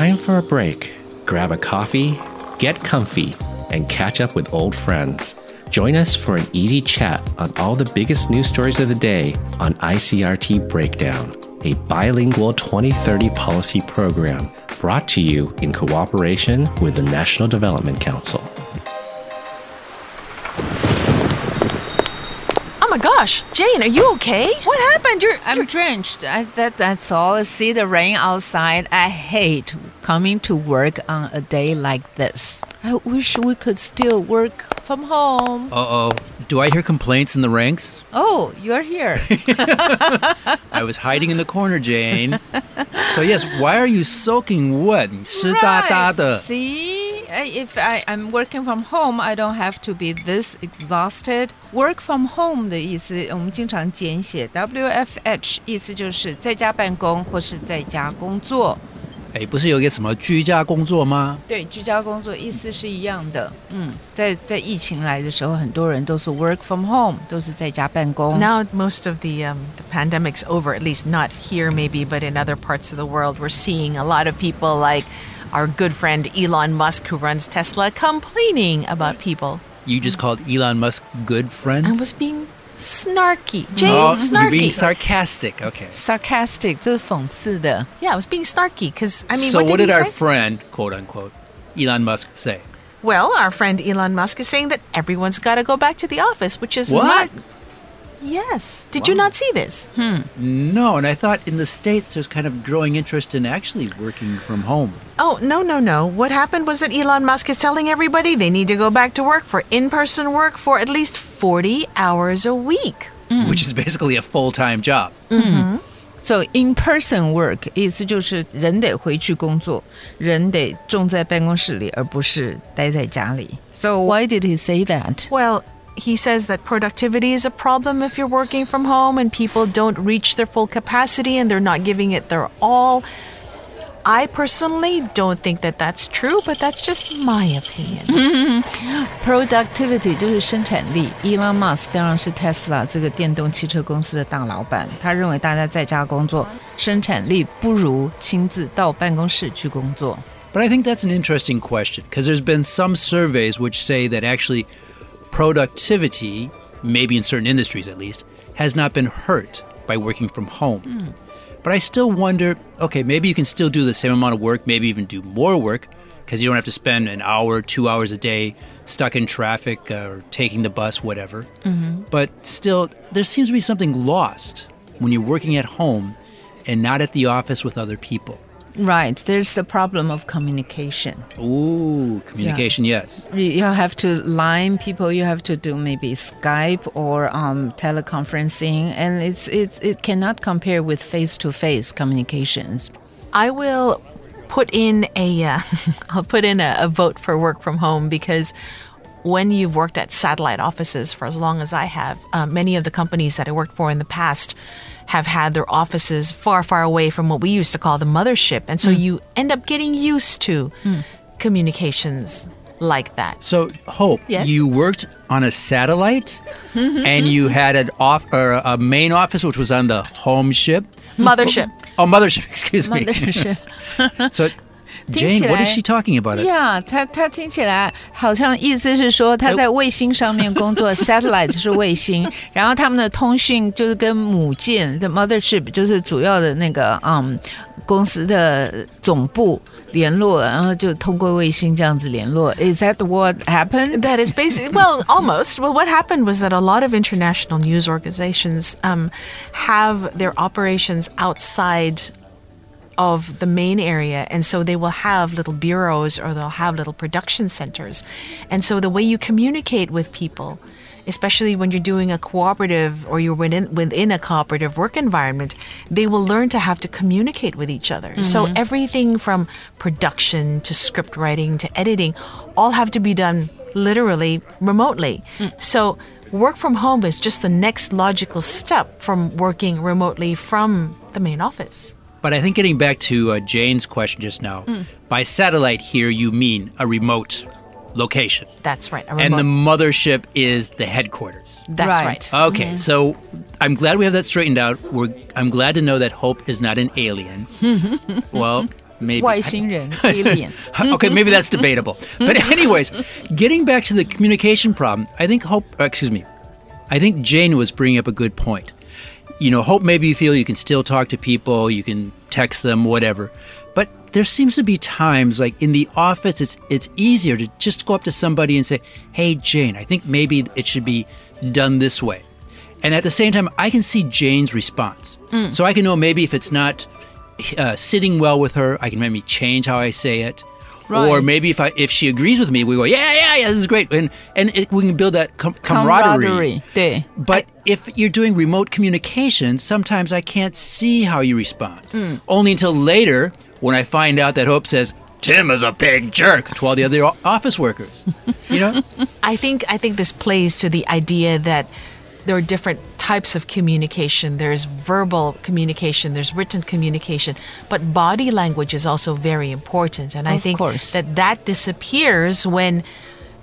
time for a break. Grab a coffee, get comfy, and catch up with old friends. Join us for an easy chat on all the biggest news stories of the day on ICRT Breakdown, a bilingual 2030 policy program brought to you in cooperation with the National Development Council. Oh my gosh, Jane, are you okay? What happened? You're I'm drenched. I, that that's all. See the rain outside. I hate coming to work on a day like this. I wish we could still work from home. Uh oh. Do I hear complaints in the ranks? Oh, you're here. I was hiding in the corner, Jane. so, yes, why are you soaking wet? 你湿哒哒的。 Right. See, Uh, if I, I'm working from home, I don't have to be this exhausted. Work from home 的意思，我们经常简写 WFH，意思就是在家办公或是在家工作。 哎，不是有一个什么居家工作吗？对，居家工作意思是一样的。嗯，在在疫情来的时候，很多人都是 work from home，都是在家办公。 Now most of the um, the pandemic's over, at least not here maybe, but in other parts of the world, we're seeing a lot of people like our good friend Elon Musk, who runs Tesla, complaining about people. You just called Elon Musk good friend? I was being snarky, Jane, oh, you're being snarky. sarcastic. Okay. sarcastic 就是讽刺的。 yeah, I was being snarky because I mean, so what did, he our say? friend, quote unquote, Elon Musk say? Well, our friend Elon Musk is saying that everyone's got to go back to the office, which is What? not. Yes. Did you Wow. not see this? No, and I thought in the States there's kind of growing interest in actually working from home. Oh, no, no, no. What happened was that Elon Musk is telling everybody they need to go back to work for in person work for at least 40 hours a week. Which is basically a full time job. So in person work 意思就是人得回去工作，人得种在办公室里，而不是待在家里。So why did he say that? Well, he says that productivity is a problem if you're working from home and people don't reach their full capacity and they're not giving it their all. I personally don't think that that's true, but that's just my opinion. Productivity 就是生产力。Elon Musk 当然是 Tesla 这个电动汽车公司的大老板，他认为大家在家工作，生产力不如亲自到办公室去工作。 But I think that's an interesting question because there's been some surveys which say that actually productivity, maybe in certain industries at least, has not been hurt by working from home. But I still wonder okay, maybe you can still do the same amount of work, maybe even do more work because you don't have to spend an hour, two hours a day stuck in traffic uh, or taking the bus, whatever. But still, there seems to be something lost when you're working at home and not at the office with other people. Right, there's the problem of communication. Ooh, communication, yes. You have to line people. You have to do maybe Skype or um, teleconferencing, and it's it's it cannot compare with face-to-face communications. I will put in a uh, I'll put in a, a vote for work from home because when you've worked at satellite offices for as long as I have, uh, many of the companies that I worked for in the past have had their offices far, far away from what we used to call the mothership, and so hmm. you end up getting used to hmm. communications like that. So, Hope, Yes? you worked on a satellite mm-hmm. and you mm-hmm. had an off or a main office which was on the home ship. Mothership. Oh, mothership, excuse me. Mothership. So, Jane, what is 听起来- she talking about? It's- Yeah，他他听起来好像意思是说他在卫星上面工作，satellite 就是卫星，然后他们的通讯就是跟母舰的 mothership 就是主要的那个嗯公司的总部联络，然后就通过卫星这样子联络。Is that what happened? That is basically, well, almost. Well, what happened was that a lot of international news organizations um, have their operations outside of the main area. And so they will have little bureaus or they'll have little production centers. And so the way you communicate with people, especially when you're doing a cooperative or you're within, within a cooperative work environment, they will learn to have to communicate with each other. So mm-hmm. everything from production to script writing to editing all have to be done literally remotely. Mm. So work from home is just the next logical step from working remotely from the main office. But I think getting back to uh, Jane's question just now, by satellite here you mean a remote location. That's right. a And the remote- mothership is the headquarters. That's Right. right. Okay, so I'm glad we have that straightened out. We're, I'm glad to know that Hope is not an alien. well, maybe 外星人 alien。 okay, maybe that's debatable. But anyways, getting back to the communication problem, I think Hope, uh, excuse me, I think Jane was bringing up a good point. You know, Hope maybe you feel you can still talk to people, you can text them, whatever. But there seems to be times like in the office it's it's easier to just go up to somebody and say, "Hey Jane, I think maybe it should be done this way." And at the same time, I can see Jane's response. So I can know maybe if it's not uh, sitting well with her, I can maybe change how I say it. Or maybe if I if she agrees with me, we go, yeah, yeah, yeah, this is great, and and it, we can build that com- camaraderie. 对 But if you're doing remote communication, sometimes I can't see how you respond. Hmm. Only until later when I find out that Hope says Tim is a big jerk to all the other office workers. You know, I think I think this plays to the idea that there are different types of communication. There's verbal communication, there's written communication, but body language is also very important. And I Of think course. that that disappears when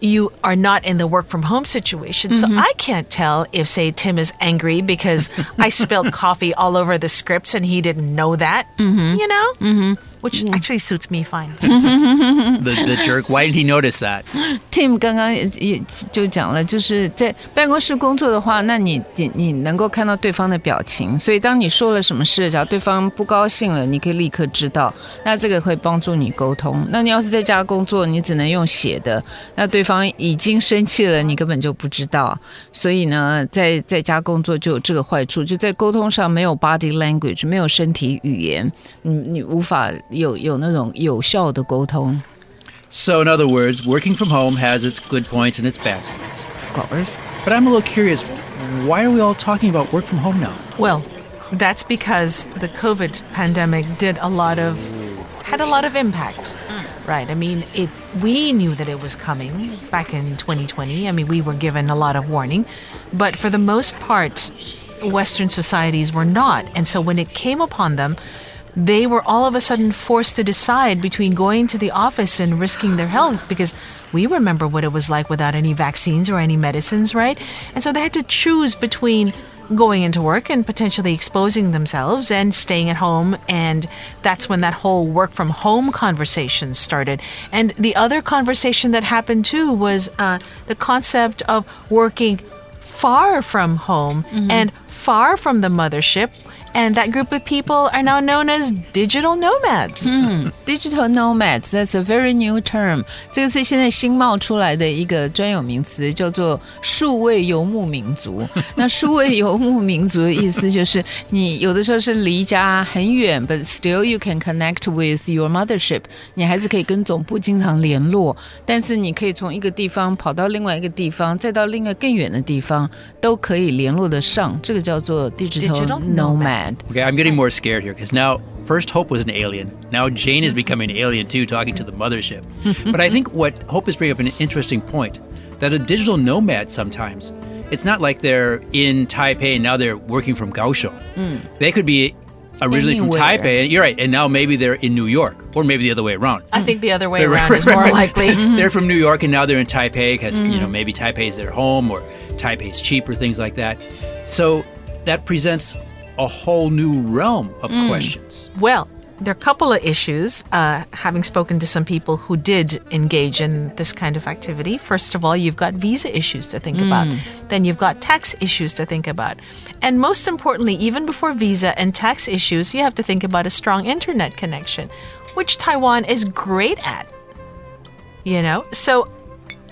you are not in the work from home situation. So mm-hmm. I can't tell if say Tim is angry because I spilled coffee all over the scripts and he didn't know that, mm-hmm. you know? Mm-hmm. Which actually suits me fine. the the jerk. Why didn't he notice that? Tim 刚刚也也就讲了，就是在办公室工作的话，那你你你能够看到对方的表情，所以当你说了什么事，只要对方不高兴了，你可以立刻知道，那这个会帮助你沟通。那你要是在家工作，你只能用写的，那对方已经生气了，你根本就不知道。所以呢，在在家工作就有这个坏处，就在沟通上没有 body language，没有身体语言，你你无法有有那种有效的沟通。 So in other words, working from home has its good points and its bad points. Of course. But I'm a little curious. Why are we all talking about work from home now? Well, that's because the COVID pandemic did a lot of had a lot of impact. Right. I mean, it we knew that it was coming back in 2020. I mean, we were given a lot of warning, but for the most part, western societies were not. And so when it came upon them, they were all of a sudden forced to decide between going to the office and risking their health because we remember what it was like without any vaccines or any medicines, right? And so they had to choose between going into work and potentially exposing themselves and staying at home. And that's when that whole work from home conversation started. And the other conversation that happened too was uh, the concept of working far from home and far from the mothership. And that group of people are now known as digital nomads. Digital nomads, that's a very new term. 这个是现在新冒出来的一个专有名词，叫做数位游牧民族。那数位游牧民族的意思就是，你有的时候是离家很远，but still you can connect with your mothership。你还是可以跟总部经常联络，但是你可以从一个地方跑到另外一个地方，再到另外更远的地方，都可以联络得上。这个叫做 digital Digital nomad。Okay, I'm getting more scared here because now first Hope was an alien. Now Jane is becoming an alien too, talking to the mothership. but I think what Hope is bringing up an interesting point that a digital nomad sometimes it's not like they're in Taipei and now they're working from Kaohsiung. Hmm. They could be originally from Anywhere. Taipei. You're right, and now maybe they're in New York, or maybe the other way around. I think the other way around right, is more right. likely. They're mm-hmm. from New York and now they're in Taipei because you know mm-hmm. maybe Taipei's their home or Taipei's cheaper, things like that. So that presents a whole new realm of mm. questions. Well, there are a couple of issues. Uh, having spoken to some people who did engage in this kind of activity, first of all, you've got visa issues to think about. Mm. Then you've got tax issues to think about. And most importantly, even before visa and tax issues, you have to think about a strong internet connection, which Taiwan is great at. You know? So,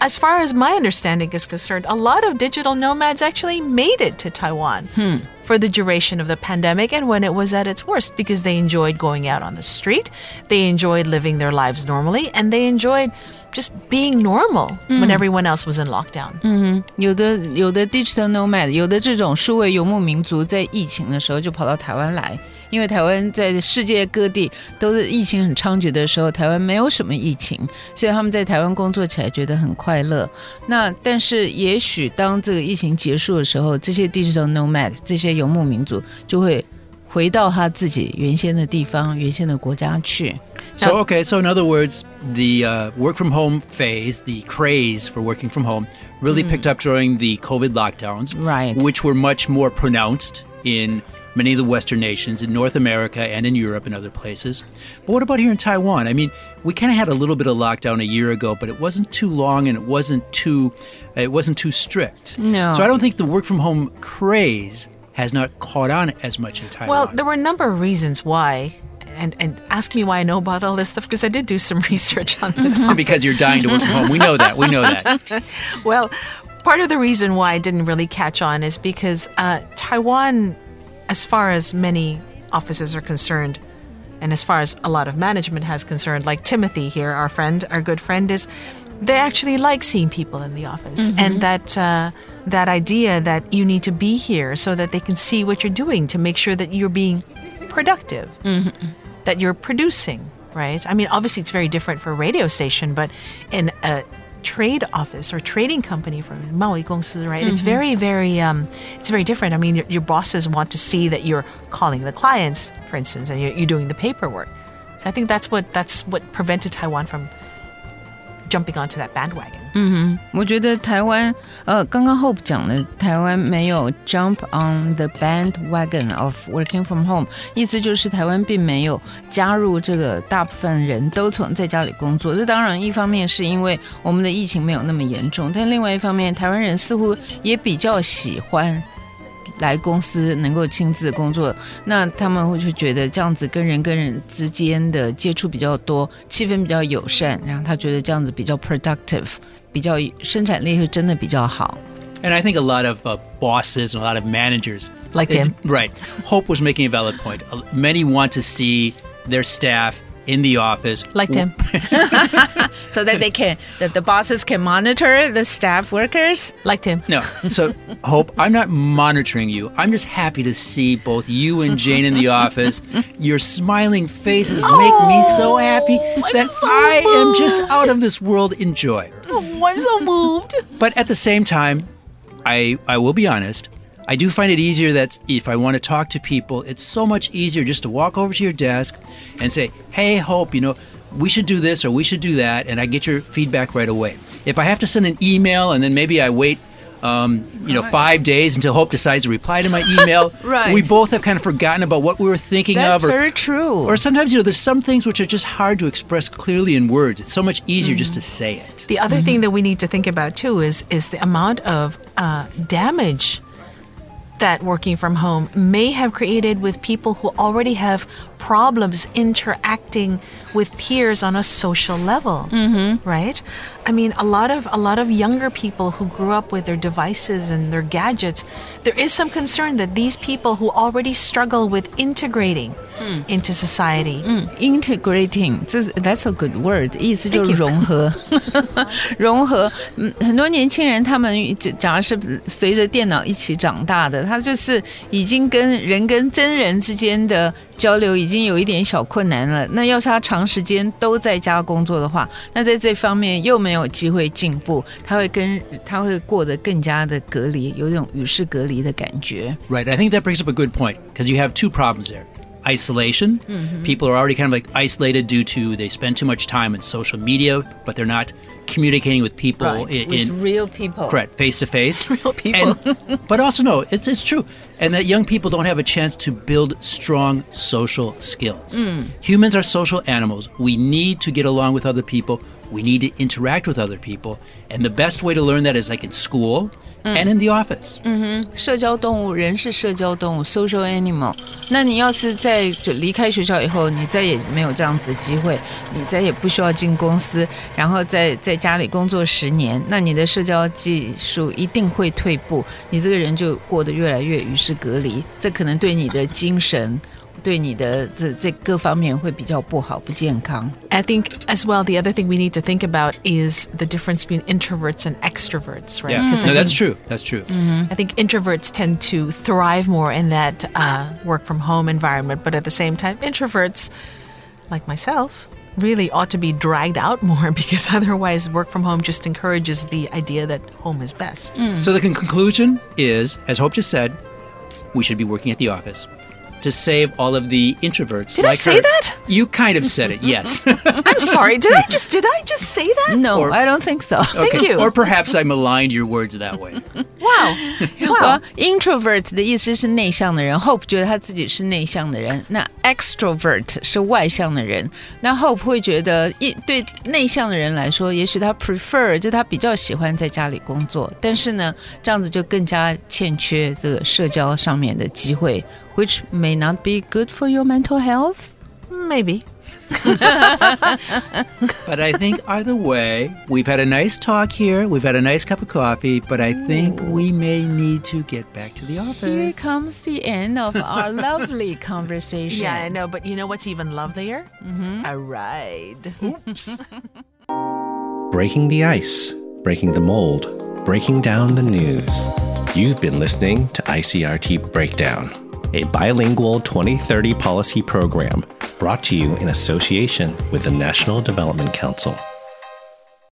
as far as my understanding is concerned, a lot of digital nomads actually made it to Taiwan hmm for the duration of the pandemic and when it was at its worst because they enjoyed going out on the street, they enjoyed living their lives normally, and they enjoyed just being normal when everyone else was in lockdown. 有的有的 digital nomad，有的这种数位游牧民族，在疫情的时候就跑到台湾来， 因为台湾在世界各地都是疫情很猖獗的时候，台湾没有什么疫情，所以他们在台湾工作起来觉得很快乐。那但是也许当这个疫情结束的时候，这些 digital nomad 这些游牧民族就会回到他自己原先的地方、原先的国家去。So okay, so in other words, the uh, work from home phase, the craze for working from home, really picked up during the COVID lockdowns, Right. Which were much more pronounced in many of the Western nations, in North America and in Europe and other places. But what about here in Taiwan? I mean, we kind of had a little bit of lockdown a year ago, but it wasn't too long and it wasn't too it wasn't too strict. No. So I don't think the work from home craze has not caught on as much in Taiwan. Well, there were a number of reasons why. And, and ask me why I know about all this stuff because I did do some research on the topic. because you're dying to work from home. We know that. We know that. Well, part of the reason why I didn't really catch on is because uh, Taiwan, as far as many offices are concerned, and as far as a lot of management has concerned, like Timothy here, our friend, our good friend, is they actually like seeing people in the office, and that uh, that idea that you need to be here so that they can see what you're doing to make sure that you're being productive, that you're producing. Right? I mean, obviously, it's very different for a radio station, but in a trade office or trading company from Maui right? Mm-hmm. It's very, very, um, it's very different. I mean, your, your, bosses want to see that you're calling the clients, for instance, and you're, you're doing the paperwork. So I think that's what that's what prevented Taiwan from jumping onto that bandwagon. 嗯哼我觉得台湾，呃，刚刚 Hope 讲的，台湾没有 jump on the bandwagon of working from home，意思就是台湾并没有加入这个大部分人都从在家里工作。这当然一方面是因为我们的疫情没有那么严重，但另外一方面，台湾人似乎也比较喜欢。来公司能够亲自工作，那他们会就觉得这样子跟人跟人之间的接触比较多，气氛比较友善，然后他觉得这样子比较 productive，比较生产力会真的比较好。And I think a lot of uh, bosses and a lot of managers, Like Tim. right? Hope was making a valid point. Uh, Many want to see their staff in the office, Like Tim. so that they can that the bosses can monitor the staff workers. like Tim. No. So, Hope, I'm not monitoring you. I'm just happy to see both you and Jane in the office. Your smiling faces oh, make me so happy that so I am just out of this world in joy. Oh, I'm so moved. But at the same time, I I will be honest. I do find it easier that if I want to talk to people, it's so much easier just to walk over to your desk and say, "Hey, Hope, you know, we should do this or we should do that," and I get your feedback right away. If I have to send an email and then maybe I wait, um, you know, five days until Hope decides to reply to my email, Right. we both have kind of forgotten about what we were thinking That's of. Or, very true. or sometimes, you know, there's some things which are just hard to express clearly in words. It's so much easier just to say it. The other thing that we need to think about too is is the amount of uh, damage that working from home may have created with people who already have problems interacting with peers on a social level mm-hmm. right i mean a lot of a lot of younger people who grew up with their devices and their gadgets there is some concern that these people who already struggle with integrating into society integrating，这是 that's a good word，意思就是 Thank you 融合，融合。嗯，很多年轻人他们就假如是随着电脑一起长大的，他就是已经跟人跟真人之间的交流已经有一点小困难了。那要是他长时间都在家工作的话，那在这方面又没有机会进步，他会跟他会过得更加的隔离，有一种与世隔离的感觉。 Right. I think that brings up a good point because you have two problems there. Isolation. Mm-hmm. People are already kind of like isolated due to they spend too much time in social media, but they're not communicating with people in, with in real people. correct face to face. Real people. And- but also no, it's it's true, and that young people don't have a chance to build strong social skills. Mm. Humans are social animals. We need to get along with other people. We need to interact with other people, and the best way to learn that is like in school and in the office. 社交动物，人是社交动物 （social animal）。那你要是在就离开学校以后，你再也没有这样子的机会，你再也不需要进公司，然后在在家里工作十年，那你的社交技术一定会退步，你这个人就过得越来越与世隔离，这可能对你的精神。 对你的这这各方面会比较不好，不健康。 I think as well, the other thing we need to think about is the difference between introverts and extroverts, right? Yeah, 'Cause I no, that's think- true. That's true. I think introverts tend to thrive more in that uh, work from home environment, but at the same time, introverts, like myself, really ought to be dragged out more because otherwise, work from home just encourages the idea that home is best. So the con- conclusion is, as Hope just said, we should be working at the office. to save all of the introverts. Did I like say her. that? You kind of said it, yes. I'm sorry. Did I just did I just say that? No, Or- I don't think so. Thank you. or perhaps I maligned your words that way. Wow. 我 Wow. introvert 的意思是内向的人，Hope 觉得他自己是内向的人，那 extrovert 是外向的人。那 Hope 会觉得一对内向的人来说，也许他 prefer 就他比较喜欢在家里工作，但是呢，这样子就更加欠缺这个社交上面的机会 ，which may not be good for your mental health。Maybe. But I think either way, we've had a nice talk here. We've had a nice cup of coffee, but I think we may need to get back to the office. Here comes the end of our lovely conversation. Yeah, I know, but you know what's even lovelier? Mm-hmm. A ride. Oops. Breaking the ice, breaking the mold, breaking down the news. You've been listening to ICRT Breakdown, a bilingual 2030 policy program brought to you in association with the National Development Council.